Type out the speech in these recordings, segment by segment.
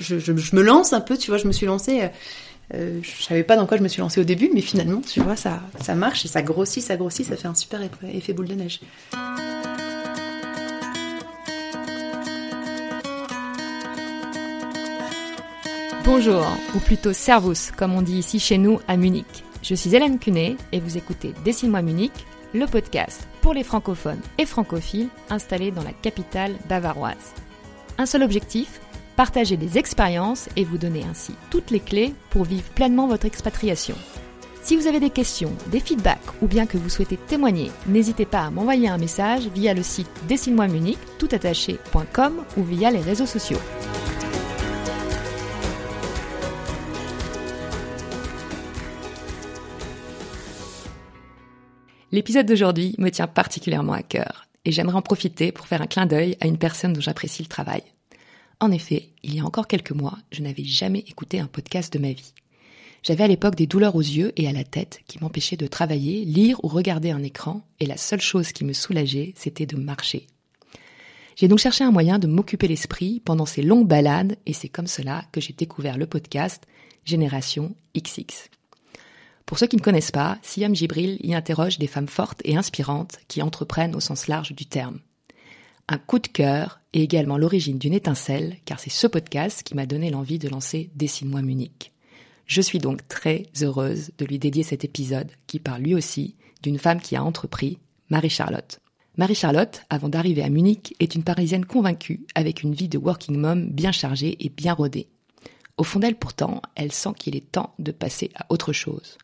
je, me lance un peu, tu vois, je me suis lancée. Euh, euh, je savais pas dans quoi je me suis lancée au début, mais finalement, tu vois, ça, ça marche et ça grossit, ça grossit, ça fait un super effet boule de neige. Bonjour, ou plutôt Servus, comme on dit ici chez nous à Munich. Je suis Hélène Cunet et vous écoutez Dessine-moi Munich, le podcast pour les francophones et francophiles installés dans la capitale bavaroise. Un seul objectif, partager des expériences et vous donner ainsi toutes les clés pour vivre pleinement votre expatriation. Si vous avez des questions, des feedbacks ou bien que vous souhaitez témoigner, n'hésitez pas à m'envoyer un message via le site dessine-moi Munich toutattaché.com ou via les réseaux sociaux. L'épisode d'aujourd'hui me tient particulièrement à cœur et j'aimerais en profiter pour faire un clin d'œil à une personne dont j'apprécie le travail. En effet, il y a encore quelques mois, je n'avais jamais écouté un podcast de ma vie. J'avais à l'époque des douleurs aux yeux et à la tête qui m'empêchaient de travailler, lire ou regarder un écran, et la seule chose qui me soulageait, c'était de marcher. J'ai donc cherché un moyen de m'occuper l'esprit pendant ces longues balades, et c'est comme cela que j'ai découvert le podcast Génération XX. Pour ceux qui ne connaissent pas, Siam Gibril y interroge des femmes fortes et inspirantes qui entreprennent au sens large du terme un coup de cœur et également l'origine d'une étincelle, car c'est ce podcast qui m'a donné l'envie de lancer Dessine-moi Munich. Je suis donc très heureuse de lui dédier cet épisode qui parle lui aussi d'une femme qui a entrepris, Marie-Charlotte. Marie-Charlotte, avant d'arriver à Munich, est une Parisienne convaincue avec une vie de working mom bien chargée et bien rodée. Au fond d'elle pourtant, elle sent qu'il est temps de passer à autre chose.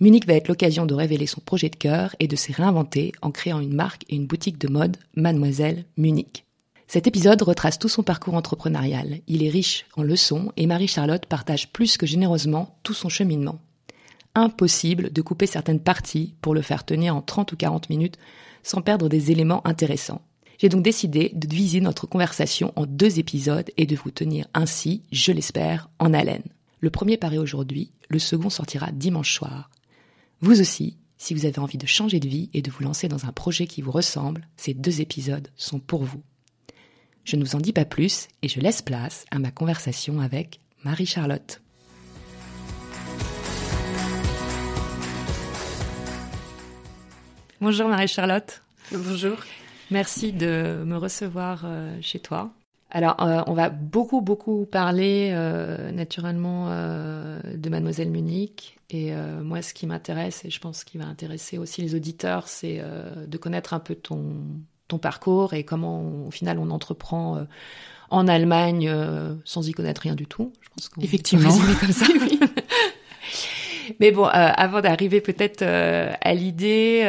Munich va être l'occasion de révéler son projet de cœur et de se réinventer en créant une marque et une boutique de mode, Mademoiselle Munich. Cet épisode retrace tout son parcours entrepreneurial. Il est riche en leçons et Marie-Charlotte partage plus que généreusement tout son cheminement. Impossible de couper certaines parties pour le faire tenir en 30 ou 40 minutes sans perdre des éléments intéressants. J'ai donc décidé de diviser notre conversation en deux épisodes et de vous tenir ainsi, je l'espère, en haleine. Le premier paraît aujourd'hui, le second sortira dimanche soir. Vous aussi, si vous avez envie de changer de vie et de vous lancer dans un projet qui vous ressemble, ces deux épisodes sont pour vous. Je ne vous en dis pas plus et je laisse place à ma conversation avec Marie-Charlotte. Bonjour Marie-Charlotte. Bonjour. Merci de me recevoir euh, chez toi. Alors, euh, on va beaucoup, beaucoup parler euh, naturellement de Mademoiselle Munich et euh, moi, ce qui m'intéresse, et je pense qu'il va intéresser aussi les auditeurs, c'est euh, de connaître un peu ton, ton parcours et comment, au final, on entreprend euh, en Allemagne sans y connaître rien du tout. Je pense qu'on Effectivement. Peut comme ça. oui. Mais bon, avant d'arriver peut-être à l'idée,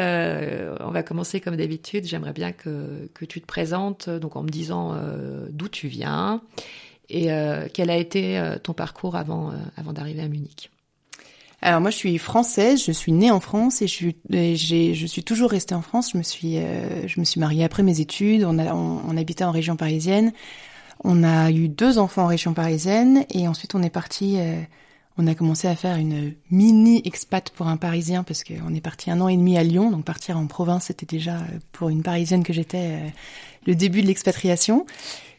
on va commencer comme d'habitude. J'aimerais bien que, que tu te présentes, donc en me disant d'où tu viens et quel a été ton parcours avant, avant d'arriver à Munich. Alors moi, je suis française, je suis née en France et je suis, j'ai, je suis toujours restée en France. Je me suis, euh, je me suis mariée après mes études. On, a, on, habitait en région parisienne. On a eu deux enfants en région parisienne et ensuite on est parti. Euh, on a commencé à faire une mini expat pour un Parisien parce qu'on est parti un an et demi à Lyon. Donc partir en province, c'était déjà euh, pour une Parisienne que j'étais le début de l'expatriation.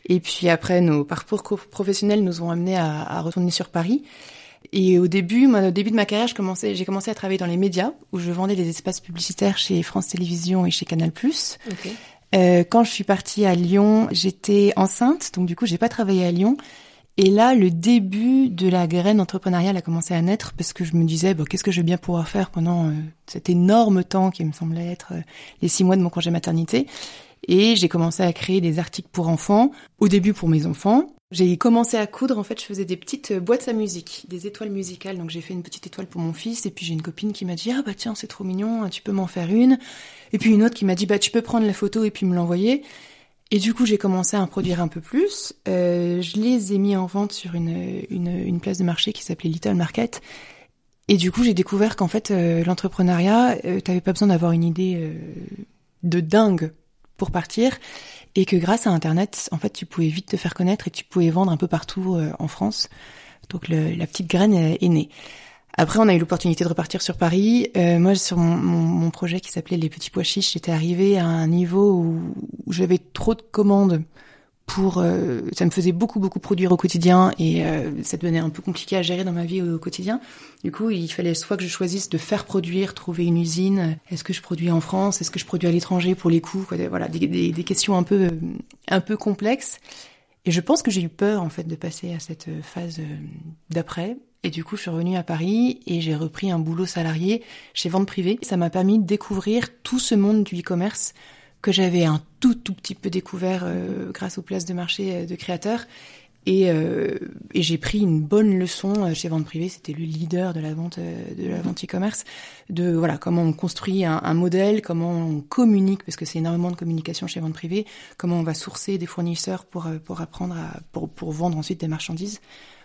Et puis après, nos parcours professionnels nous ont amenés à, à retourner sur Paris. Et au début, moi, au début de ma carrière, j'ai commencé à travailler dans les médias, où je vendais des espaces publicitaires chez France Télévisions et chez Canal+. Okay. Euh, quand je suis partie à Lyon, j'étais enceinte, donc du coup, j'ai pas travaillé à Lyon. Et là, le début de la graine entrepreneuriale a commencé à naître parce que je me disais, bon, qu'est-ce que je vais bien pouvoir faire pendant euh, cet énorme temps qui me semblait être euh, les six mois de mon congé maternité. Et j'ai commencé à créer des articles pour enfants, au début pour mes enfants, j'ai commencé à coudre, en fait, je faisais des petites euh, boîtes à musique, des étoiles musicales. Donc j'ai fait une petite étoile pour mon fils, et puis j'ai une copine qui m'a dit ah bah tiens c'est trop mignon, tu peux m'en faire une. Et puis une autre qui m'a dit bah tu peux prendre la photo et puis me l'envoyer. Et du coup j'ai commencé à en produire un peu plus. Euh, je les ai mis en vente sur une, une, place de marché qui s'appelait Little Market. Et du coup j'ai découvert qu'en fait euh, l'entrepreneuriat, euh, t'avais pas besoin d'avoir une idée euh, de dingue pour partir et que grâce à Internet, en fait, tu pouvais vite te faire connaître et tu pouvais vendre un peu partout en France. Donc la petite graine est, née. Après, on a eu l'opportunité de repartir sur Paris. Euh, moi, sur mon, mon, projet qui s'appelait Les Petits Pois Chiches, j'étais arrivée à un niveau où, j'avais trop de commandes pour euh, ça me faisait beaucoup beaucoup produire au quotidien et euh, ça devenait un peu compliqué à gérer dans ma vie au, quotidien. Du coup, il fallait soit que je choisisse de faire produire, trouver une usine. Est-ce que je produis en France? Est-ce que je produis à l'étranger pour les coûts? Voilà, des, des, des, questions un peu un peu complexes. Et je pense que j'ai eu peur en fait de passer à cette phase d'après. Et du coup, je suis revenue à Paris et j'ai repris un boulot salarié chez Vente Privée. Ça m'a permis de découvrir tout ce monde du e-commerce que j'avais un tout tout petit peu découvert euh, grâce aux places de marché euh, de créateurs. Et, euh, et j'ai pris une bonne leçon chez Vente Privée, c'était le leader de la vente de la vente e-commerce, de voilà comment on construit un, un, modèle, comment on communique parce que c'est énormément de communication chez Vente Privée, comment on va sourcer des fournisseurs pour pour apprendre à pour pour vendre ensuite des marchandises.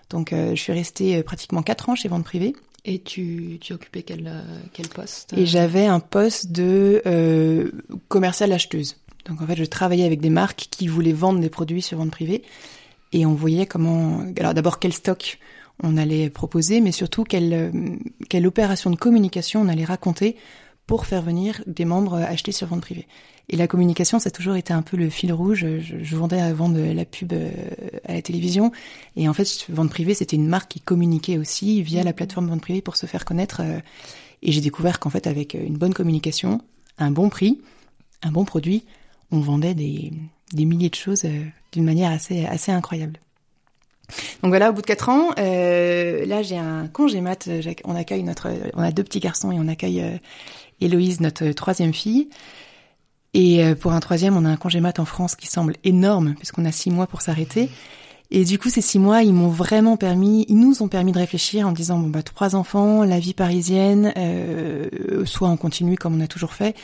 Donc je suis restée pratiquement quatre ans chez Vente Privée. Et tu, tu occupais quel, euh, quel poste Et j'avais un poste de euh, commercial acheteuse. Donc en fait, je travaillais avec des marques qui voulaient vendre des produits sur vente privée. Et on voyait comment... Alors d'abord, quel stock on allait proposer, mais surtout quelle, euh, quelle opération de communication on allait raconter pour faire venir des membres acheter sur vente privée. Et la communication, ça a toujours été un peu le fil rouge. Je, vendais avant de la pub euh, à la télévision. Et en fait, vente privée, c'était une marque qui communiquait aussi via la plateforme vente privée pour se faire connaître. Euh. Et j'ai découvert qu'en fait, avec une bonne communication, un bon prix, un bon produit, on vendait des, des milliers de choses euh, d'une manière assez, assez incroyable. Donc voilà, au bout de quatre ans, euh, là j'ai un congé mat. On accueille notre, on a deux petits garçons et on accueille Héloïse, notre troisième fille. Et euh, pour un troisième, on a un congé mat en France qui semble énorme, puisqu'on a six mois pour s'arrêter. Et du coup, ces six mois, ils m'ont vraiment permis, ils nous ont permis de réfléchir en disant bon bah trois enfants, la vie parisienne, euh, soit on continue comme on a toujours fait,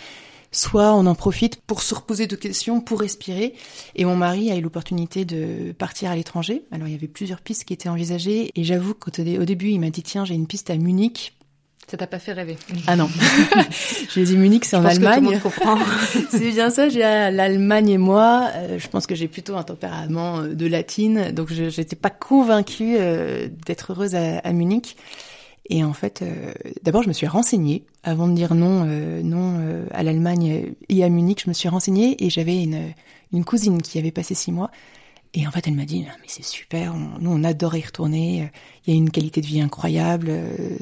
soit on en profite pour se reposer de questions, pour respirer. Et mon mari a eu l'opportunité de partir à l'étranger. Alors il y avait plusieurs pistes qui étaient envisagées, et j'avoue qu'au début, il m'a dit tiens, j'ai une piste à Munich ça t'a pas fait rêver Ah non. je dit Munich, c'est en Allemagne. c'est bien ça. J'ai l'Allemagne et moi. Euh, je pense que j'ai plutôt un tempérament euh, de latine, donc je n'étais pas convaincue euh, d'être heureuse à, Munich. Et en fait, d'abord, je me suis renseignée avant de dire non, non à l'Allemagne et à Munich. Je me suis renseignée et j'avais une, une cousine qui avait passé six mois et en fait, elle m'a dit, mais c'est super, nous on adore y retourner, il y a une qualité de vie incroyable,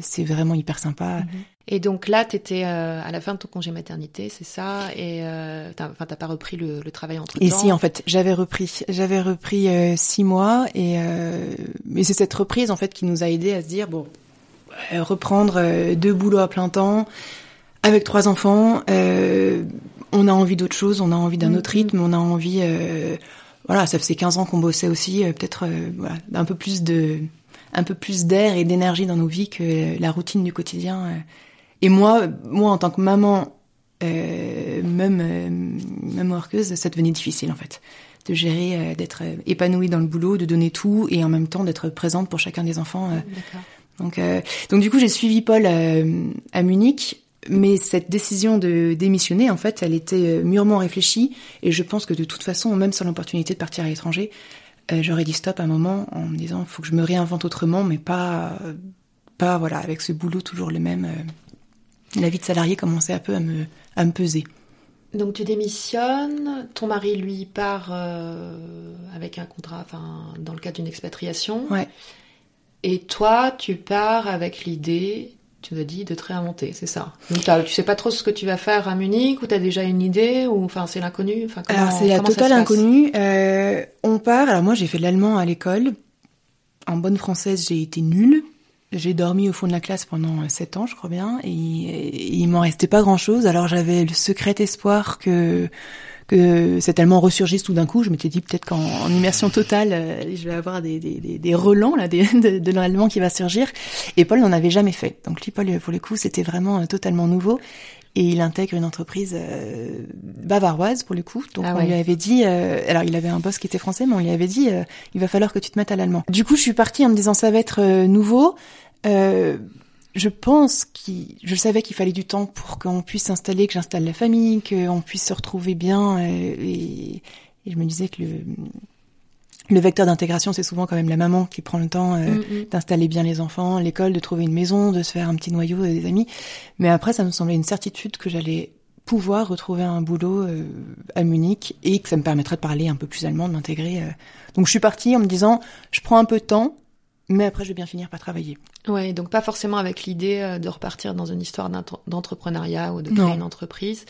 c'est vraiment hyper sympa. Mhm. Et donc là, tu étais euh, à la fin de ton congé maternité, c'est ça? Et euh, enfin, t'as pas repris le, travail entre temps Et si, en fait, j'avais repris, j'avais repris euh, six mois, et mais c'est cette reprise en fait qui nous a aidé à se dire bon, reprendre deux boulots à plein temps avec trois enfants, on a envie d'autre chose, on a envie d'un mhm. autre rythme, on a envie voilà, ça faisait 15 ans qu'on bossait aussi, euh, peut-être euh, voilà, un peu plus de un peu plus d'air et d'énergie dans nos vies que la routine du quotidien. Euh. Et moi, moi en tant que maman, euh, même même workeuse, ça devenait difficile en fait de gérer, d'être épanouie dans le boulot, de donner tout et en même temps d'être présente pour chacun des enfants. donc donc du coup j'ai suivi Paul à Munich mais cette décision de démissionner, en fait, elle était euh, mûrement réfléchie. Et je pense que de toute façon, même sans l'opportunité de partir à l'étranger, euh, j'aurais dit stop à un moment en me disant, il faut que je me réinvente autrement, mais pas, pas voilà, avec ce boulot toujours le même. Euh, la vie de salarié commençait un peu à me, à me peser. Donc tu démissionnes, ton mari lui part avec un contrat, enfin dans le cadre d'une expatriation. Ouais. Et toi, tu pars avec l'idée tu as dit de te réinventer, c'est ça. Donc tu sais pas trop ce que tu vas faire à Munich ou tu as déjà une idée ou enfin c'est l'inconnu. Enfin, alors c'est la totale inconnue. Euh, on part. Alors moi j'ai fait de l'allemand à l'école. En bonne française j'ai été nulle. J'ai dormi au fond de la classe pendant sept ans, je crois bien, et, et il m'en restait pas grand chose. Alors j'avais le secret espoir que que c'est tellement ressurgi tout d'un coup. Je m'étais dit peut-être qu'en immersion totale, euh, je vais avoir des, des, des, relents là, des, de, de l'allemand qui va surgir. Et Paul n'en avait jamais fait. Donc lui, Paul, pour le coup, c'était vraiment euh, totalement nouveau. Et il intègre une entreprise euh, bavaroise pour le coup. Donc ah on lui avait dit, alors il avait un boss qui était français, mais on lui avait dit, il va falloir que tu te mettes à l'allemand. Du coup, je suis partie en me disant ça va être nouveau. Euh, je pense qu'il, je savais qu'il fallait du temps pour qu'on puisse s'installer, que j'installe la famille, qu'on puisse se retrouver bien. Et, je me disais que le, le vecteur d'intégration, c'est souvent quand même la maman qui prend le temps euh, mm, mm. d'installer bien les enfants, l'école, de trouver une maison, de se faire un petit noyau, des amis. Mais après, ça me semblait une certitude que j'allais pouvoir retrouver un boulot euh, à Munich et que ça me permettrait de parler un peu plus allemand, de m'intégrer. euh. Donc je suis partie en me disant, je prends un peu de temps, mais après je vais bien finir par travailler. Ouais, donc pas forcément avec l'idée euh, de repartir dans une histoire d'entre- d'entrepreneuriat ou de créer Non. une entreprise.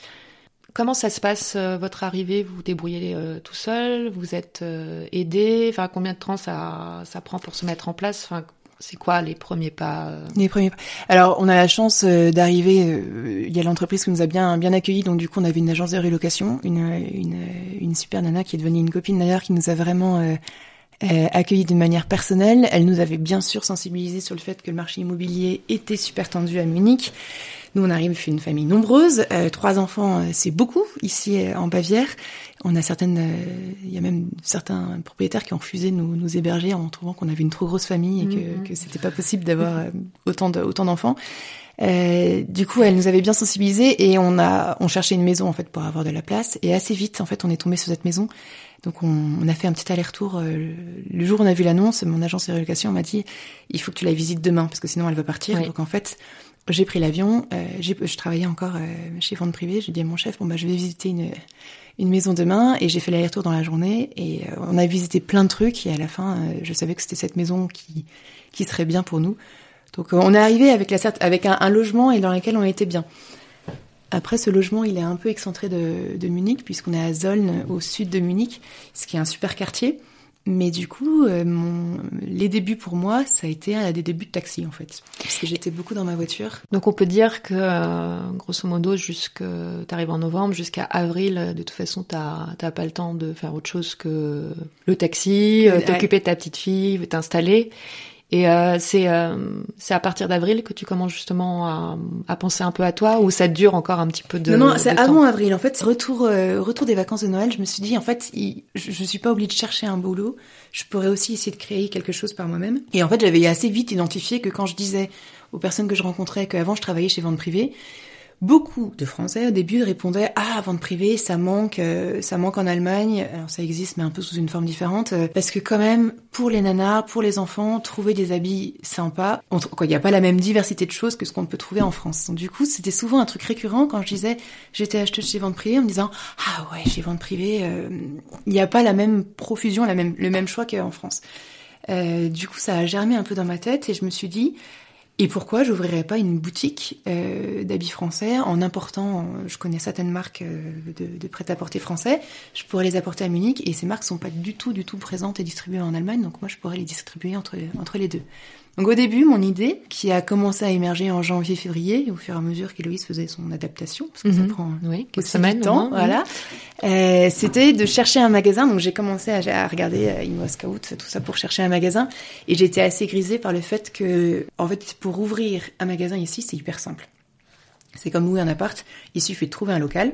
Comment ça se passe euh, votre arrivée? Vous vous débrouillez euh, tout seul? Vous êtes euh, aidé? Enfin, combien de temps ça, ça prend pour se mettre en place? Enfin, c'est quoi les premiers pas Les premiers pas. Alors, on a la chance euh, d'arriver. euh, Il y a l'entreprise qui nous a bien bien accueillis, donc du coup, on avait une agence de relocation, une une, une super nana qui est devenue une copine d'ailleurs, qui nous a vraiment euh, accueillis d'une manière personnelle. Elle nous avait bien sûr sensibilisé sur le fait que le marché immobilier était super tendu à Munich. Nous, on arrive une famille nombreuse, euh, trois enfants, euh, c'est beaucoup ici euh, en Bavière. On a certaines, euh, il y a même certains propriétaires qui ont refusé de nous, nous héberger en trouvant qu'on avait une trop grosse famille et que, Mhm. que c'était pas possible d'avoir autant de, autant d'enfants. Euh, du coup, elle nous avait bien sensibilisés et on a, on cherchait une maison en fait pour avoir de la place. Et assez vite, en fait, on est tombé sur cette maison. Donc, on, on a fait un petit aller-retour. euh, le jour où on a vu l'annonce, mon agence de relocation m'a dit il faut que tu la visites demain parce que sinon elle va partir. Oui. Donc, en fait, j'ai pris l'avion. Euh, je travaillais encore euh, chez Vente Privée. J'ai dit à mon chef bon bah je vais visiter une une maison demain et j'ai fait l'aller-retour dans la journée et euh, on a visité plein de trucs et à la fin euh, je savais que c'était cette maison qui qui serait bien pour nous. Donc euh, on est arrivé avec la avec un, un logement et dans lequel on était bien. Après ce logement, il est un peu excentré de, de Munich puisqu'on est à Zolln au sud de Munich, ce qui est un super quartier. Mais du coup, euh, mon, les débuts pour moi, ça a été euh, des débuts de taxi en fait, parce que j'étais beaucoup dans ma voiture. Donc on peut dire que, euh, grosso modo, jusque t'arrives en novembre, jusqu'à avril, de toute façon, t'as t'as pas le temps de faire autre chose que le taxi, euh, t'occuper de ta petite fille, t'installer. Et euh, c'est euh, c'est à partir d'avril que tu commences justement à, à penser un peu à toi, ou ça dure encore un petit peu de non, non, c'est temps avant avril. En fait, retour, euh, retour des vacances de Noël, je me suis dit, en fait, il- je, je suis pas obligée de chercher un boulot. Je pourrais aussi essayer de créer quelque chose par moi-même. Et en fait, j'avais assez vite identifié que quand je disais aux personnes que je rencontrais qu'avant je travaillais chez Vente Privée, beaucoup de Français au début répondaient ah vente privée ça manque euh, ça manque en Allemagne alors ça existe mais un peu sous une forme différente euh, parce que quand même pour les nanas pour les enfants trouver des habits sympas on il n'y a pas la même diversité de choses que ce qu'on peut trouver en France. Donc du coup c'était souvent un truc récurrent quand je disais j'étais acheteuse chez vente privée en me disant ah ouais chez vente privée euh, il n'y a pas la même profusion même le même choix qu'en France du coup ça a germé un peu dans ma tête et je me suis dit et pourquoi j'ouvrirais pas une boutique euh, d'habits français en important euh, Je connais certaines marques euh, de, de prêt-à-porter français. Je pourrais les apporter à Munich et ces marques sont pas du tout, du tout présentes et distribuées en Allemagne. Donc moi, je pourrais les distribuer entre entre les deux. Donc au début, mon idée, qui a commencé à émerger en janvier-février, au fur et à mesure qu'Héloïse faisait son adaptation, parce que ça Mhm. prend Oui, quelques semaines au temps, oui. voilà. Euh, c'était de chercher un magasin. Donc j'ai commencé à, à regarder euh, Scout, tout ça pour chercher un magasin. Et j'étais assez grisée par le fait que, en fait, pour ouvrir un magasin ici, c'est hyper simple. C'est comme louer un appart. Il suffit de trouver un local.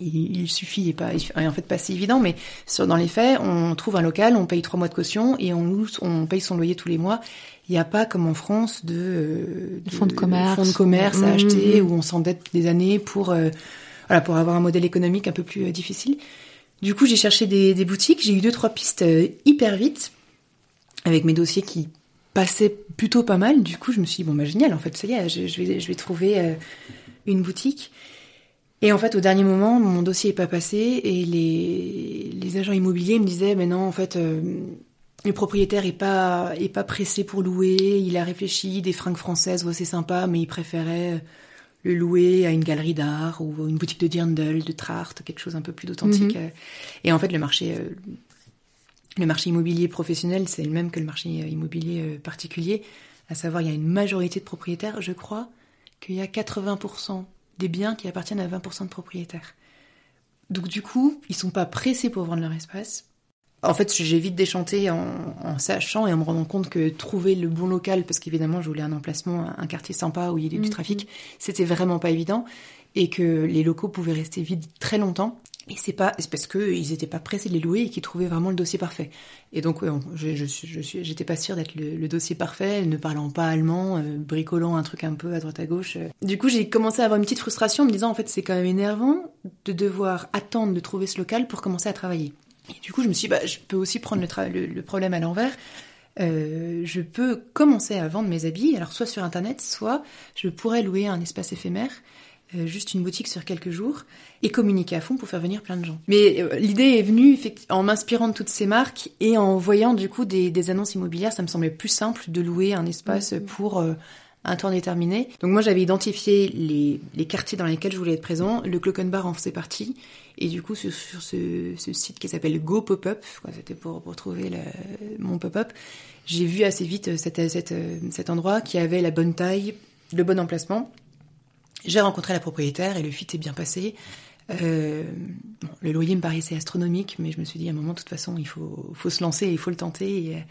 Il, il suffit, et pas, et en fait pas si évident, mais sur, dans les faits, on trouve un local, on paye trois mois de caution et on loue, on paye son loyer tous les mois. Il n'y a pas comme en France de, De fonds de commerce. fonds de commerce à Mhm. acheter où on s'endette des années pour, euh, voilà, pour avoir un modèle économique un peu plus euh, difficile. Du coup, j'ai cherché des, des boutiques, j'ai eu deux trois pistes euh, hyper vite avec mes dossiers qui passaient plutôt pas mal. Du coup, je me suis dit bon bah génial, en fait, ça y est, je, je vais je vais trouver une boutique. Et en fait, au dernier moment, mon dossier est pas passé et les, les agents immobiliers me disaient mais non, en fait, euh, le propriétaire est pas est pas pressé pour louer. Il a réfléchi, des fringues françaises, ouais, c'est sympa, mais il préférait le louer à une galerie d'art ou une boutique de Dirndl, de Trart, quelque chose un peu plus d'authentique. Mhm. Et en fait, le marché euh, le marché immobilier professionnel, c'est le même que le marché euh, immobilier euh, particulier. À savoir, il y a une majorité de propriétaires. Je crois qu'il y a 80% des biens qui appartiennent à 20% de propriétaires. Donc du coup, ils sont pas pressés pour vendre leur espace. En fait, j'ai vite déchanté en, en sachant et en me rendant compte que trouver le bon local, parce qu'évidemment, je voulais un emplacement, un quartier sympa où il y ait du Mhm. trafic, c'était vraiment pas évident et que les locaux pouvaient rester vides très longtemps. Et c'est pas, parce que ils étaient pas pressés de les louer et qu'ils trouvaient vraiment le dossier parfait. Et donc, ouais, je, je, j'étais pas sûre d'être le, dossier parfait, ne parlant pas allemand, euh, bricolant un truc un peu à droite à gauche. euh. Du coup, j'ai commencé à avoir une petite frustration en me disant, en fait, c'est quand même énervant de devoir attendre de trouver ce local pour commencer à travailler. Et du coup, je me suis dit, bah, je peux aussi prendre le, le, problème à l'envers. Euh, je peux commencer à vendre mes habits, alors soit sur Internet, soit je pourrais louer un espace éphémère juste une boutique sur quelques jours et communiquer à fond pour faire venir plein de gens. Mais euh, l'idée est venue en m'inspirant de toutes ces marques et en voyant du coup des, des, annonces immobilières, ça me semblait plus simple de louer un espace mmh. pour euh, un temps déterminé. Donc moi j'avais identifié les, les, quartiers dans lesquels je voulais être présent, le Clockenbar en faisait partie et du coup sur, sur ce, ce, site qui s'appelle Go Pop-up, c'était pour, pour trouver mon pop-up, j'ai vu assez vite cet endroit qui avait la bonne taille, le bon emplacement j'ai rencontré la propriétaire et le fit est bien passé. Euh, bon, le loyer me paraissait astronomique, mais je me suis dit à un moment, de toute façon, il faut, faut se lancer, il faut le tenter.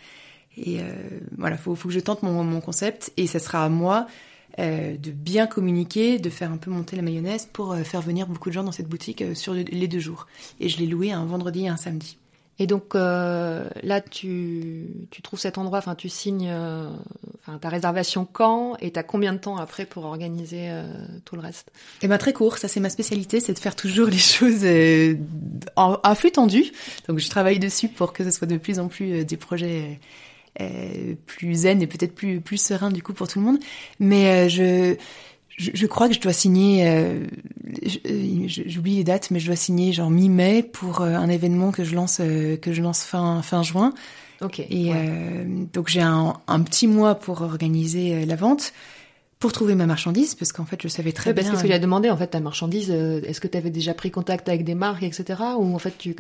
Et, et euh, voilà, faut, faut que je tente mon, mon concept. Et ça sera à moi euh, de bien communiquer, de faire un peu monter la mayonnaise pour euh, faire venir beaucoup de gens dans cette boutique euh, sur les deux jours. Et je l'ai loué un vendredi et un samedi. Et donc euh, là, tu, tu trouves cet endroit, enfin tu signes euh, ta réservation quand et t'as combien de temps après pour organiser euh, tout le reste? Eh ben très court, ça c'est ma spécialité, c'est de faire toujours les choses en, à flux tendu. Donc je travaille dessus pour que ce soit de plus en plus des projets plus zen et peut-être plus plus sereins du coup pour tout le monde. Mais je je, je, crois que je dois signer, euh, euh j'oublie les dates, mais je dois signer genre mi-mai pour euh, un événement que je lance euh, que je lance fin fin juin. Ok. Et ouais. donc j'ai un, un, petit mois pour organiser la vente pour trouver ma marchandise, parce qu'en fait, je savais très bien. Parce que ce qu'il a demandé, en fait, ta marchandise, euh, est-ce que tu avais déjà pris contact avec des marques, etc., ou en fait, tu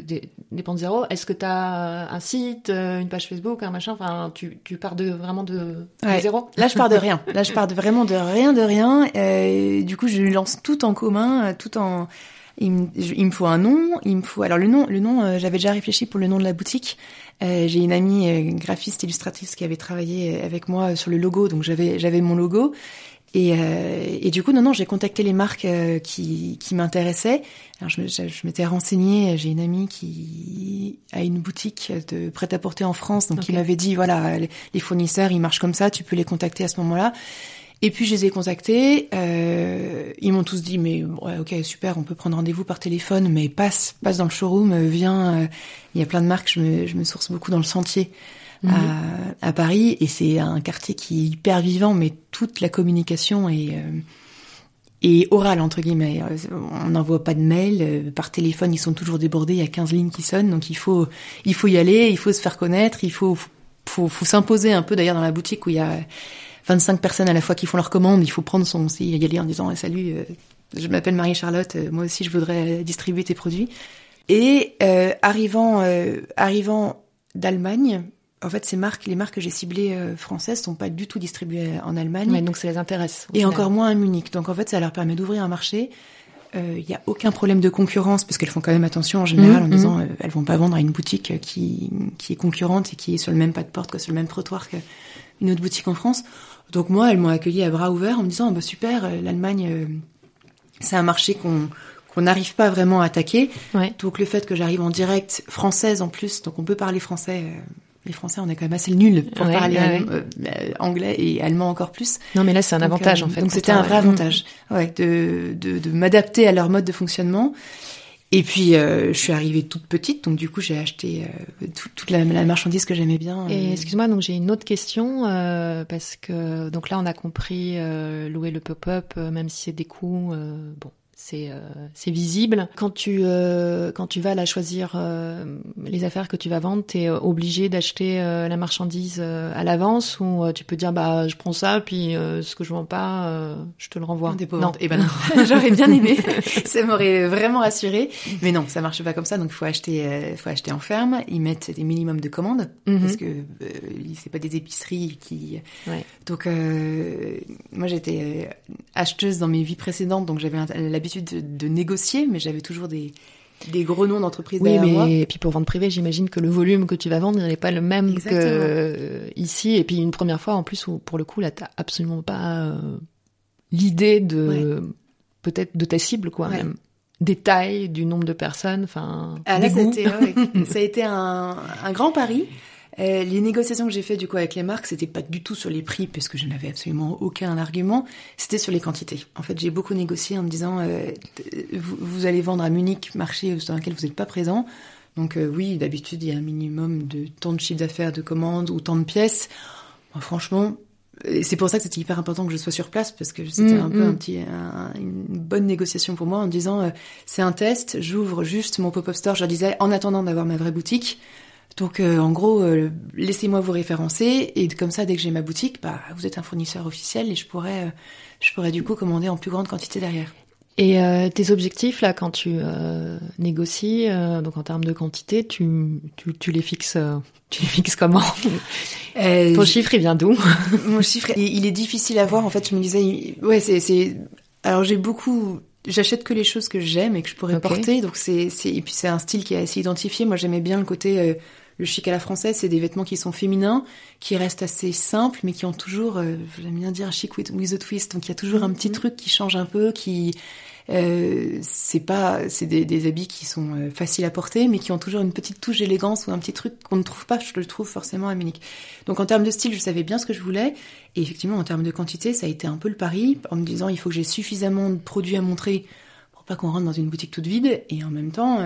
dépends de zéro Est-ce que tu as un site, euh, une page Facebook, un machin Enfin, tu, tu pars de vraiment de, ouais. de zéro Là, je pars de rien. Là, je pars de vraiment de rien, de rien. Euh, du coup, je lance tout en commun, tout en. Il me, il me, faut un nom, il me faut alors le nom, le nom, euh, j'avais déjà réfléchi pour le nom de la boutique. Euh, j'ai une amie euh, graphiste illustratrice qui avait travaillé avec moi sur le logo, donc j'avais j'avais mon logo et, euh, et, du coup, non, non, j'ai contacté les marques euh, qui, qui m'intéressaient. Alors, je, je, je m'étais renseignée. J'ai une amie qui a une boutique de prêt-à-porter en France, donc okay. il m'avait dit voilà, les fournisseurs, ils marchent comme ça, tu peux les contacter à ce moment-là. Et puis je les ai contactés. Euh, ils m'ont tous dit mais ouais, ok super, on peut prendre rendez-vous par téléphone, mais passe passe dans le showroom, viens. Euh, il y a plein de marques. Je me, je me source beaucoup dans le sentier à, à, Paris et c'est un quartier qui est hyper vivant, mais toute la communication est, euh, est orale entre guillemets. On n'envoie pas de mail, par téléphone ils sont toujours débordés, il y a 15 lignes qui sonnent, donc il faut il faut y aller, il faut se faire connaître, il faut faut, faut s'imposer un peu d'ailleurs dans la boutique où il y a 25 personnes à la fois qui font leur commande, il faut prendre son aussi y aller en disant salut, euh, je m'appelle Marie-Charlotte, euh, moi aussi je voudrais distribuer tes produits. Et euh, arrivant euh, arrivant d'Allemagne, en fait, ces marques, les marques que j'ai ciblées euh, françaises sont pas du tout distribuées en Allemagne. Ouais, donc ça les intéresse. Et final. encore moins à Munich. Donc en fait, ça leur permet d'ouvrir un marché. Il euh, n'y a aucun problème de concurrence parce qu'elles font quand même attention en général mmh, en disant mmh. euh, elles vont pas vendre à une boutique qui, qui est concurrente et qui est sur le même pas de porte, que sur le même trottoir qu'une autre boutique en France. Donc moi, elles m'ont accueilli à bras ouverts en me disant oh, bah super, l'Allemagne, euh, c'est un marché qu'on qu'on n'arrive pas vraiment à attaquer. Ouais. Donc le fait que j'arrive en direct française en plus, donc on peut parler français les Français, on est quand même assez nuls pour ouais, parler ouais, euh, ouais. anglais et allemand encore plus. Non, mais là, c'est un donc, avantage euh, en fait. Donc c'était un vrai avantage, ouais, de, de, de m'adapter à leur mode de fonctionnement. Et puis, euh, je suis arrivée toute petite, donc du coup, j'ai acheté euh, tout, toute la, la, marchandise que j'aimais bien. Et excuse-moi, donc j'ai une autre question euh, parce que donc là, on a compris euh, louer le pop-up, même si c'est des coûts. bon, c'est euh, c'est visible. Quand tu euh, quand tu vas là choisir euh, les affaires que tu vas vendre, tu es obligé d'acheter la marchandise à l'avance ou tu peux dire bah je prends ça puis ce que je vends pas je te le renvoie. Non, et eh ben non. j'aurais bien aimé. ça m'aurait vraiment rassuré, mais non, ça marche pas comme ça donc il faut acheter faut acheter en ferme, ils mettent des minimums de commandes mm -hmm. parce que c'est pas des épiceries qui ouais. donc moi j'étais acheteuse dans mes vies précédentes donc j'avais l'habitude de, de, négocier, mais j'avais toujours des, des gros noms d'entreprises oui, mais moi. et puis pour vendre privé, j'imagine que le volume que tu vas vendre n'est pas le même Exactement. que ici. Et puis une première fois, en plus, où pour le coup, là, t'as absolument pas euh, l'idée de ouais. peut-être de ta cible, quoi, ouais. même des tailles, du nombre de personnes, enfin. Ah, là, ça a été un, un grand pari. Euh, les négociations que j'ai fait du coup avec les marques, c'était pas du tout sur les prix parce que je n'avais absolument aucun argument. C'était sur les quantités. En fait, j'ai beaucoup négocié en me disant euh, vous, vous, allez vendre à Munich, marché dans lequel vous n'êtes pas présent. Donc euh, oui, d'habitude il y a un minimum de temps de chiffre d'affaires, de commandes ou tant de pièces. Bon, franchement, c'est pour ça que c'était hyper important que je sois sur place parce que c'était un peu un petit, une bonne négociation pour moi en disant c'est un test, j'ouvre juste mon pop-up store. Je leur disais en attendant d'avoir ma vraie boutique. Donc en gros, laissez-moi vous référencer et comme ça, dès que j'ai ma boutique, bah vous êtes un fournisseur officiel et je pourrais, je pourrais du coup commander en plus grande quantité derrière. Et euh, tes objectifs là, quand tu euh, négocies, euh, donc en termes de quantité, tu, tu, tu les fixes, tu les fixes comment? Ton chiffre, il vient d'où? Mon chiffre, il est difficile à voir. En fait, je me disais, ouais, c'est, c'est. Alors j'ai beaucoup. J'achète que les choses que j'aime et que je pourrais porter. Donc c'est, c'est, et puis c'est un style qui est assez identifié. Moi, j'aimais bien le côté le chic à la française, c'est des vêtements qui sont féminins, qui restent assez simples, mais qui ont toujours, euh, j'aime bien dire chic with, with, a twist. Donc il y a toujours un petit mhm. truc qui change un peu, qui euh, c'est pas, c'est des, des, habits qui sont euh, faciles à porter, mais qui ont toujours une petite touche d'élégance ou un petit truc qu'on ne trouve pas. Je le trouve forcément à Munich. Donc en termes de style, je savais bien ce que je voulais, et effectivement en termes de quantité, ça a été un peu le pari, en me disant il faut que j'ai suffisamment de produits à montrer pour pas qu'on rentre dans une boutique toute vide, et en même temps.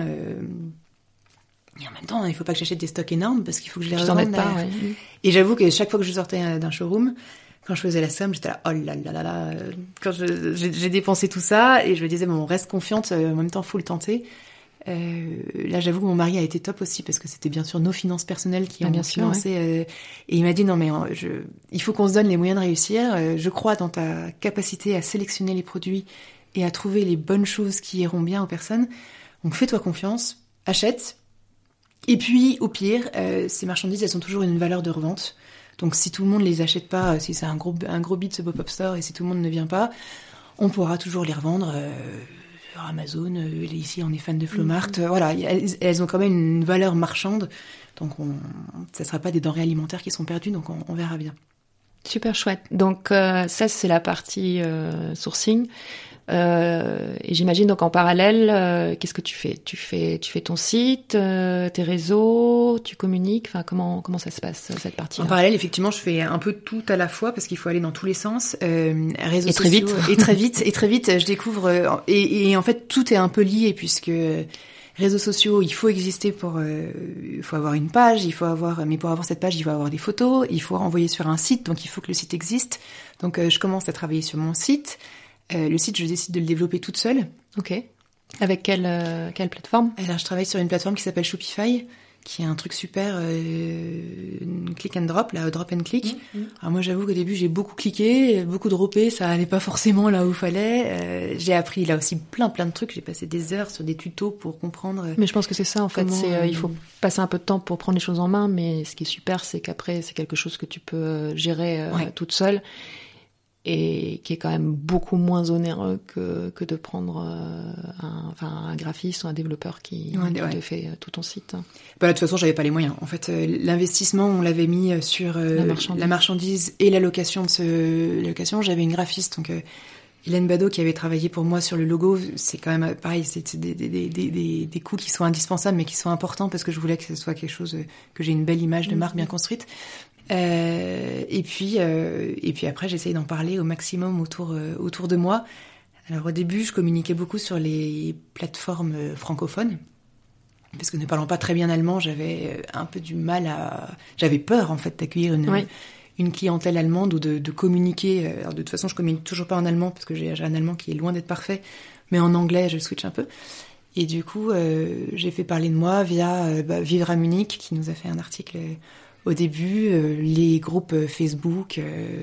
Euh, et en même temps, il faut pas que j'achète des stocks énormes parce qu'il faut que je les revende. Pas, Et j'avoue que chaque fois que je sortais euh, d'un showroom, quand je faisais la somme, j'étais là, oh là là là là. Quand j'ai dépensé tout ça et je me disais, bon, on reste confiante, euh, en même temps, faut le tenter. Euh, là, j'avoue que mon mari a été top aussi parce que c'était bien sûr nos finances personnelles qui ah, ont bien financé. Euh, et il m'a dit non mais je, il faut qu'on se donne les moyens de réussir. je crois dans ta capacité à sélectionner les produits et à trouver les bonnes choses qui iront bien aux personnes. Donc fais-toi confiance, achète, et puis, au pire, euh, ces marchandises, elles ont toujours une valeur de revente. Donc, si tout le monde les achète pas, euh, si c'est un gros, un gros bit ce pop-up store et si tout le monde ne vient pas, on pourra toujours les revendre euh, sur Amazon. ici, on est fan de Flowmart. Mm-hmm. Voilà, elles, ont quand même une valeur marchande. Donc, on, ça ne sera pas des denrées alimentaires qui sont perdues. Donc, on, verra bien. Super chouette. Donc, ça, c'est la partie sourcing. Euh, et j'imagine donc en parallèle, euh, qu'est-ce que tu fais? Tu fais, tu fais ton site, euh, tes réseaux, tu communiques? Enfin, comment comment ça se passe cette partie En parallèle, effectivement, je fais un peu tout à la fois parce qu'il faut aller dans tous les sens. réseaux et très vite. et très vite. Et très vite, je découvre. Et, et, en fait, tout est un peu lié puisque réseaux sociaux, il faut exister pour, il faut avoir une page, il faut avoir, mais pour avoir cette page, il faut avoir des photos, il faut renvoyer sur un site, donc il faut que le site existe. Donc je commence à travailler sur mon site. Euh, le site, je décide de le développer toute seule. Ok. Avec quelle, euh, quelle plateforme? Alors, je travaille sur une plateforme qui s'appelle Shopify, qui est un truc super, euh, click and drop, là, drop and click. Mm, mm. Alors moi, j'avoue qu'au début, j'ai beaucoup cliqué, beaucoup droppé, ça allait pas forcément là où il fallait. j'ai appris là aussi plein, plein de trucs. J'ai passé des heures sur des tutos pour comprendre. Mais je pense que c'est ça, en fait. C'est, il faut passer un peu de temps pour prendre les choses en main, mais ce qui est super, c'est qu'après, c'est quelque chose que tu peux gérer toute seule et qui est quand même beaucoup moins onéreux que, que de prendre euh, un, enfin, un graphiste ou un développeur qui, te fait euh, tout ton site. Bah, de toute façon, j'avais pas les moyens. En fait, euh, l'investissement, on l'avait mis sur la marchandise. et la location de ce location. J'avais une graphiste, donc Hélène Bado, qui avait travaillé pour moi sur le logo. C'est quand même pareil, c'est des, des, des, des, des coûts qui sont indispensables, mais qui sont importants parce que je voulais que ce soit quelque chose, que j'ai une belle image de marque bien construite. Euh, et puis, euh, et puis après, j'essaye d'en parler au maximum autour euh, autour de moi. Alors au début, je communiquais beaucoup sur les plateformes francophones, parce que ne parlant pas très bien allemand, j'avais un peu du mal à, j'avais peur en fait d'accueillir une une clientèle allemande ou de, de communiquer. Alors, de toute façon, je communique toujours pas en allemand parce que j'ai un allemand qui est loin d'être parfait, mais en anglais, je switch un peu. Et du coup, j'ai fait parler de moi via bah, Vivre à Munich, qui nous a fait un article au début, euh, les groupes euh, Facebook, euh,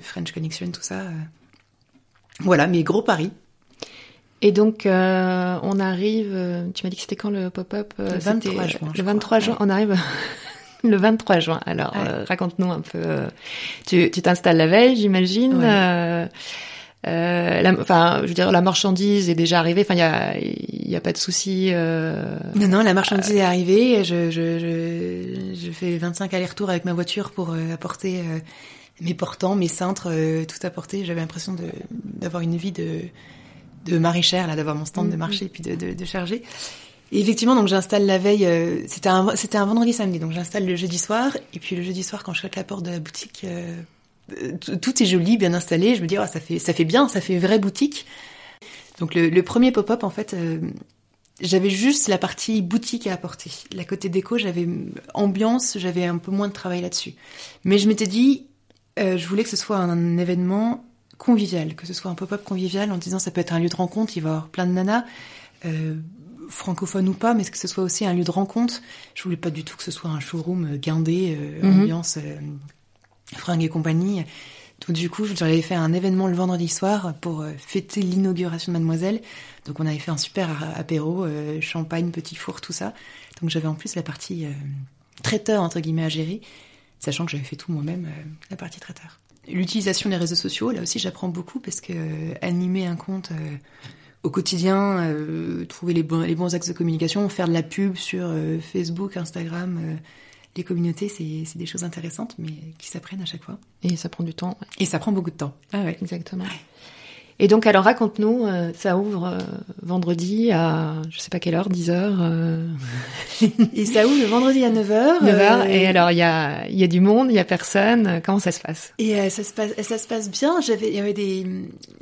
French Connection, tout ça. Voilà, mes gros paris. Et donc, on arrive, tu m'as dit que c'était quand le pop-up Le 23 juin. Le 23 juin, on arrive le 23 juin. Alors, raconte-nous un peu. tu t'installes la veille, j'imagine. Euh, la, enfin, je veux dire, la marchandise est déjà arrivée. Enfin, il y a, y a pas de souci. Euh... Non, non, la marchandise est arrivée. Je, je, je, je fais 25 allers-retours avec ma voiture pour euh, apporter euh, mes portants, mes cintres, euh, tout apporter. J'avais l'impression de d'avoir une vie de de maraîchère, là, d'avoir mon stand de mm-hmm. marché puis de, de, de charger. Et effectivement, donc j'installe la veille. c'était un c'était un vendredi samedi, donc j'installe le jeudi soir. Et puis le jeudi soir, quand je claque la porte de la boutique tout est joli, bien installé. Je me dis, oh, ça fait, ça fait bien, ça fait vraie boutique. Donc le, premier pop-up, en fait, euh, j'avais juste la partie boutique à apporter. La côté déco, j'avais ambiance, j'avais un peu moins de travail là-dessus. Mais je m'étais dit, Euh, je voulais que ce soit un événement convivial, que ce soit un pop-up convivial en disant ça peut être un lieu de rencontre, il va y avoir plein de nanas, euh, francophones ou pas, mais que ce soit aussi un lieu de rencontre. Je voulais pas du tout que ce soit un showroom guindé, euh, Mhm. ambiance euh, fringues et compagnie. Donc du coup, j'avais fait un événement le vendredi soir pour euh, fêter l'inauguration de Mademoiselle. Donc on avait fait un super apéro, euh, champagne, petit four, tout ça. Donc j'avais en plus la partie euh, traiteur entre guillemets à gérer, sachant que j'avais fait tout moi-même la partie traiteur. L'utilisation des réseaux sociaux, là aussi j'apprends beaucoup parce que animer un compte au quotidien, trouver les bons, axes de communication, faire de la pub sur Facebook, Instagram, les communautés, c'est c'est des choses intéressantes mais qui s'apprennent à chaque fois. Et ça prend du temps. ouais. Et ça prend beaucoup de temps. Ah ouais. Exactement. Et donc, alors, raconte-nous, euh, ça ouvre euh, vendredi à, je sais pas quelle heure, 10 heures, euh, Et ça ouvre le vendredi à 9h. 9 heures. Et alors, il y a, y a du monde, il y a personne. Comment ça se passe? Et ça se passe, ça se passe bien. Il y avait des,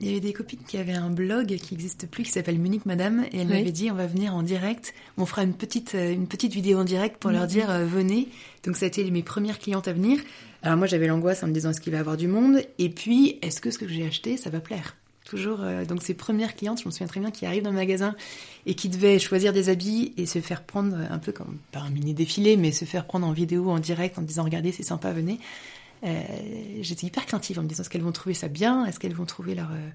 y avait des copines qui avaient un blog qui n'existe plus, qui s'appelle Munich Madame, et elles Oui. m'avaient dit on va venir en direct, on fera une petite, une petite vidéo en direct pour leur dire venez. Donc ça a été mes premières clientes à venir. Alors moi j'avais l'angoisse en me disant est-ce qu'il va y avoir du monde, et puis est-ce que ce que j'ai acheté ça va plaire? Toujours, euh, donc ces premières clientes, je me souviens très bien, qui arrivent dans le magasin et qui devaient choisir des habits et se faire prendre un peu comme, pas un mini défilé, mais se faire prendre en vidéo, en direct, en disant regardez c'est sympa, venez. Euh, j'étais hyper craintive en me disant est-ce qu'elles vont trouver ça bien, est-ce qu'elles vont trouver leur euh,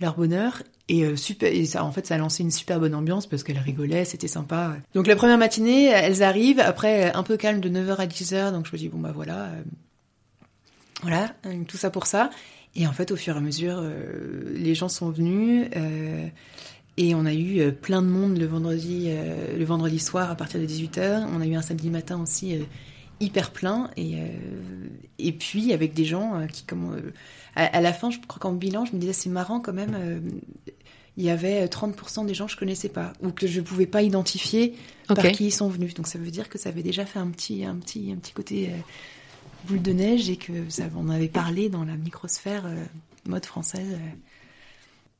leur bonheur? Et euh, super en fait ça a lancé une super bonne ambiance parce qu'elles rigolaient, c'était sympa. Donc la première matinée, elles arrivent après un peu calme de 9h à 10h donc je me dis bon bah voilà euh, voilà, euh, tout ça pour ça et en fait au fur et à mesure euh, les gens sont venus euh, et on a eu euh, plein de monde le vendredi euh, le vendredi soir à partir de 18h, on a eu un samedi matin aussi hyper plein. Et et puis avec des gens qui comme à, à la fin je crois qu'en bilan je me disais c'est marrant quand même il y avait 30% des gens que je connaissais pas ou que je pouvais pas identifier par qui ils sont venus. Donc ça veut dire que ça avait déjà fait un petit un petit un petit côté boule de neige et que ça on avait parlé dans la microsphère euh, mode française euh.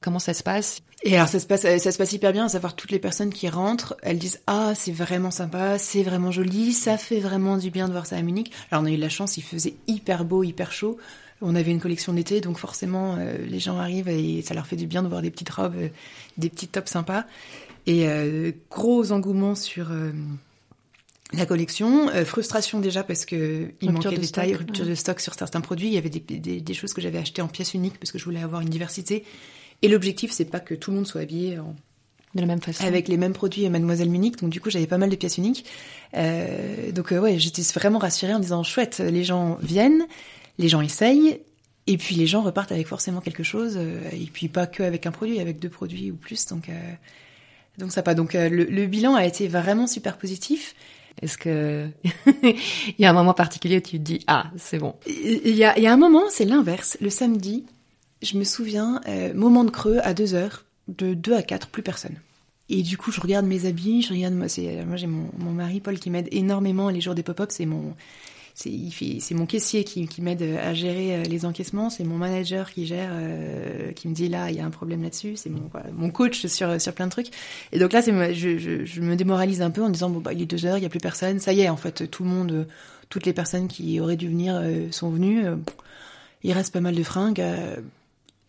Comment ça se passe? Et alors ça se passe, ça se passe hyper bien, à savoir toutes les personnes qui rentrent, elles disent ah c'est vraiment sympa, c'est vraiment joli, ça fait vraiment du bien de voir ça à Munich. Alors on a eu la chance, il faisait hyper beau, hyper chaud. On avait une collection d'été, donc forcément euh, les gens arrivent et ça leur fait du bien de voir des petites robes, euh, des petits tops sympas. Et euh, gros engouement sur euh, la collection. Euh, frustration déjà parce que il Rupture manquait de des stock, tailles, rupture ouais. de stock sur certains produits. Il y avait des, des, des choses que j'avais achetées en pièces uniques parce que je voulais avoir une diversité. Et l'objectif, c'est pas que tout le monde soit habillé en- de la même façon avec les mêmes produits Mademoiselle Munich. Donc du coup, j'avais pas mal de pièces uniques. Euh, donc euh, ouais, j'étais vraiment rassurée en disant chouette, les gens viennent, les gens essayent. Et puis les gens repartent avec forcément quelque chose, euh, et puis pas que avec un produit, avec deux produits ou plus. Donc, donc ça pas. Donc le, le bilan a été vraiment super positif. Est-ce que il y a un moment particulier où tu te dis ah c'est bon Il y a, un moment, c'est l'inverse. Le samedi, je me souviens, euh, moment de creux à 2 heures, de 2 à 4, plus personne. Et du coup, je regarde mes habits, je regarde moi, c'est moi j'ai mon, mon mari Paul qui m'aide énormément les jours des pop-up, c'est mon c'est mon caissier qui, m'aide à gérer euh, les encaissements, c'est mon manager qui gère euh, qui me dit là, il y a un problème là-dessus, c'est mon coach sur plein de trucs. Et donc là, je, me démoralise un peu en disant bon bah il est 2 heures, il y a plus personne, ça y est en fait, tout le monde euh, toutes les personnes qui auraient dû venir euh, sont venues. euh, il reste pas mal de fringues. euh,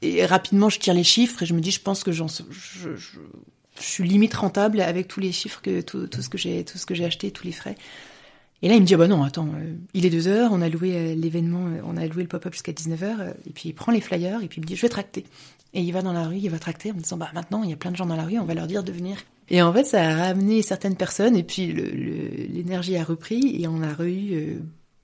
et rapidement, je tire les chiffres et je me dis, je pense que je, suis limite rentable avec tous les chiffres tout ce que j'ai acheté, tous les frais. Et là, il me dit, ah bah non, attends, euh, il est deux heures, on a loué euh, l'événement, euh, on a loué le pop-up jusqu'à 19h, et puis il prend les flyers, et puis il me dit, je vais tracter. Et il va dans la rue, il va tracter en me disant, bah maintenant, il y a plein de gens dans la rue, on va leur dire de venir. Et en fait, ça a ramené certaines personnes, et puis l'énergie a repris, et on a eu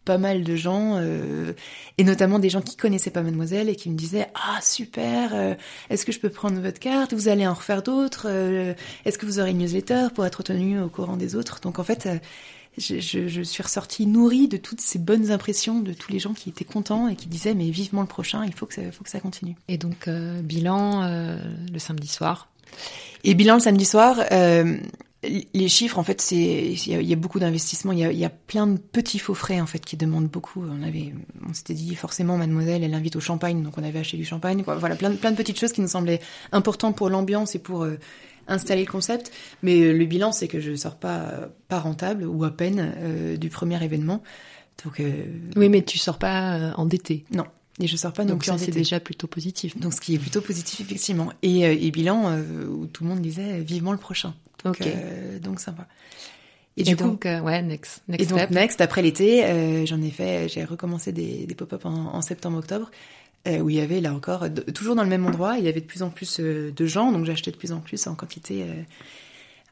pas mal de gens, euh, et notamment des gens qui connaissaient pas Mademoiselle, et qui me disaient, ah super, euh, est-ce que je peux prendre votre carte? Vous allez en refaire d'autres euh, Est-ce que vous aurez une newsletter pour être tenu au courant des autres? Donc en fait, euh, je, je, je suis ressortie nourrie de toutes ces bonnes impressions de tous les gens qui étaient contents et qui disaient mais vivement le prochain, il faut que ça, faut que ça continue. et donc euh, bilan euh, le samedi soir? Et bilan le samedi soir, euh, les chiffres en fait c'est il y, a- il y a beaucoup d'investissements, il y a, y a plein de petits faux frais en fait qui demandent beaucoup. On avait on s'était dit forcément mademoiselle elle invite au champagne donc on avait acheté du champagne quoi. Voilà plein de, plein de petites choses qui nous semblaient importantes pour l'ambiance et pour euh, installer le concept. Mais euh, le bilan c'est que je sors pas pas rentable ou à peine euh, du premier événement. Donc euh, oui mais tu sors pas endetté non. Et je sors pas non Donc plus en c'est déjà plutôt positif. Donc ce qui est plutôt positif effectivement. Et, euh, et bilan euh, où tout le monde disait vivement le prochain. Donc, Ok. euh, donc sympa. Et, Et, du donc, coup, euh, ouais, next, next et donc step. next après l'été, euh, j'en ai fait, j'ai recommencé des, des pop-up en, en septembre-octobre. euh, où il y avait là encore toujours dans le même endroit, il y avait de plus en plus euh, de gens, donc j'achetais de plus en plus en quantité, euh,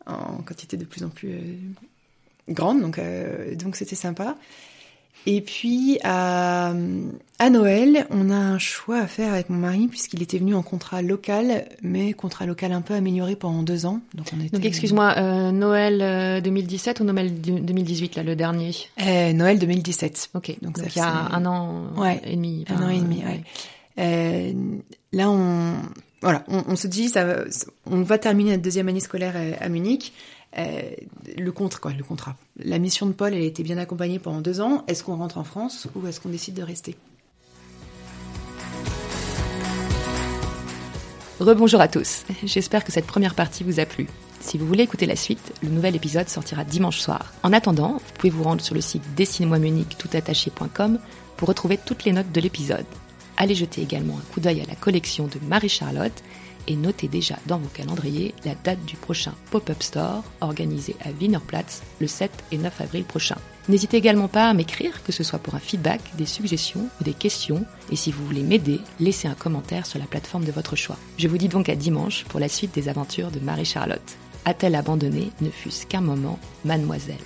en quantité de plus en plus euh, grande, donc euh, donc c'était sympa. Et puis à, à Noël, on a un choix à faire avec mon mari puisqu'il était venu en contrat local, mais contrat local un peu amélioré pendant deux ans. Donc on était. Donc excuse-moi, euh, Noël euh, 2017 ou Noël du- 2018, là, le dernier? Euh, Noël 2017. Ok, Donc donc, ça il y a fait- un an Ouais, et demi. Un enfin, an et demi, ouais. Euh, là, on, voilà, on, on se dit, ça, va- on va terminer notre deuxième année scolaire euh, à Munich. Euh, le contrat, quoi, le contrat. La mission de Paul, elle a été bien accompagnée pendant deux ans. Est-ce qu'on rentre en France ou est-ce qu'on décide de rester? Rebonjour à tous. J'espère que cette première partie vous a plu. Si vous voulez écouter la suite, le nouvel épisode sortira dimanche soir. En attendant, vous pouvez vous rendre sur le site dessinez-moi Munich toutattaché.com pour retrouver toutes les notes de l'épisode. Allez jeter également un coup d'œil à la collection de Marie-Charlotte et notez déjà dans vos calendriers la date du prochain Pop-Up Store organisé à Wienerplatz le 7 et 9 avril prochain. N'hésitez également pas à m'écrire, que ce soit pour un feedback, des suggestions ou des questions, et si vous voulez m'aider, laissez un commentaire sur la plateforme de votre choix. Je vous dis donc à dimanche pour la suite des aventures de Marie-Charlotte. A-t-elle abandonné, ne fût-ce qu'un moment, mademoiselle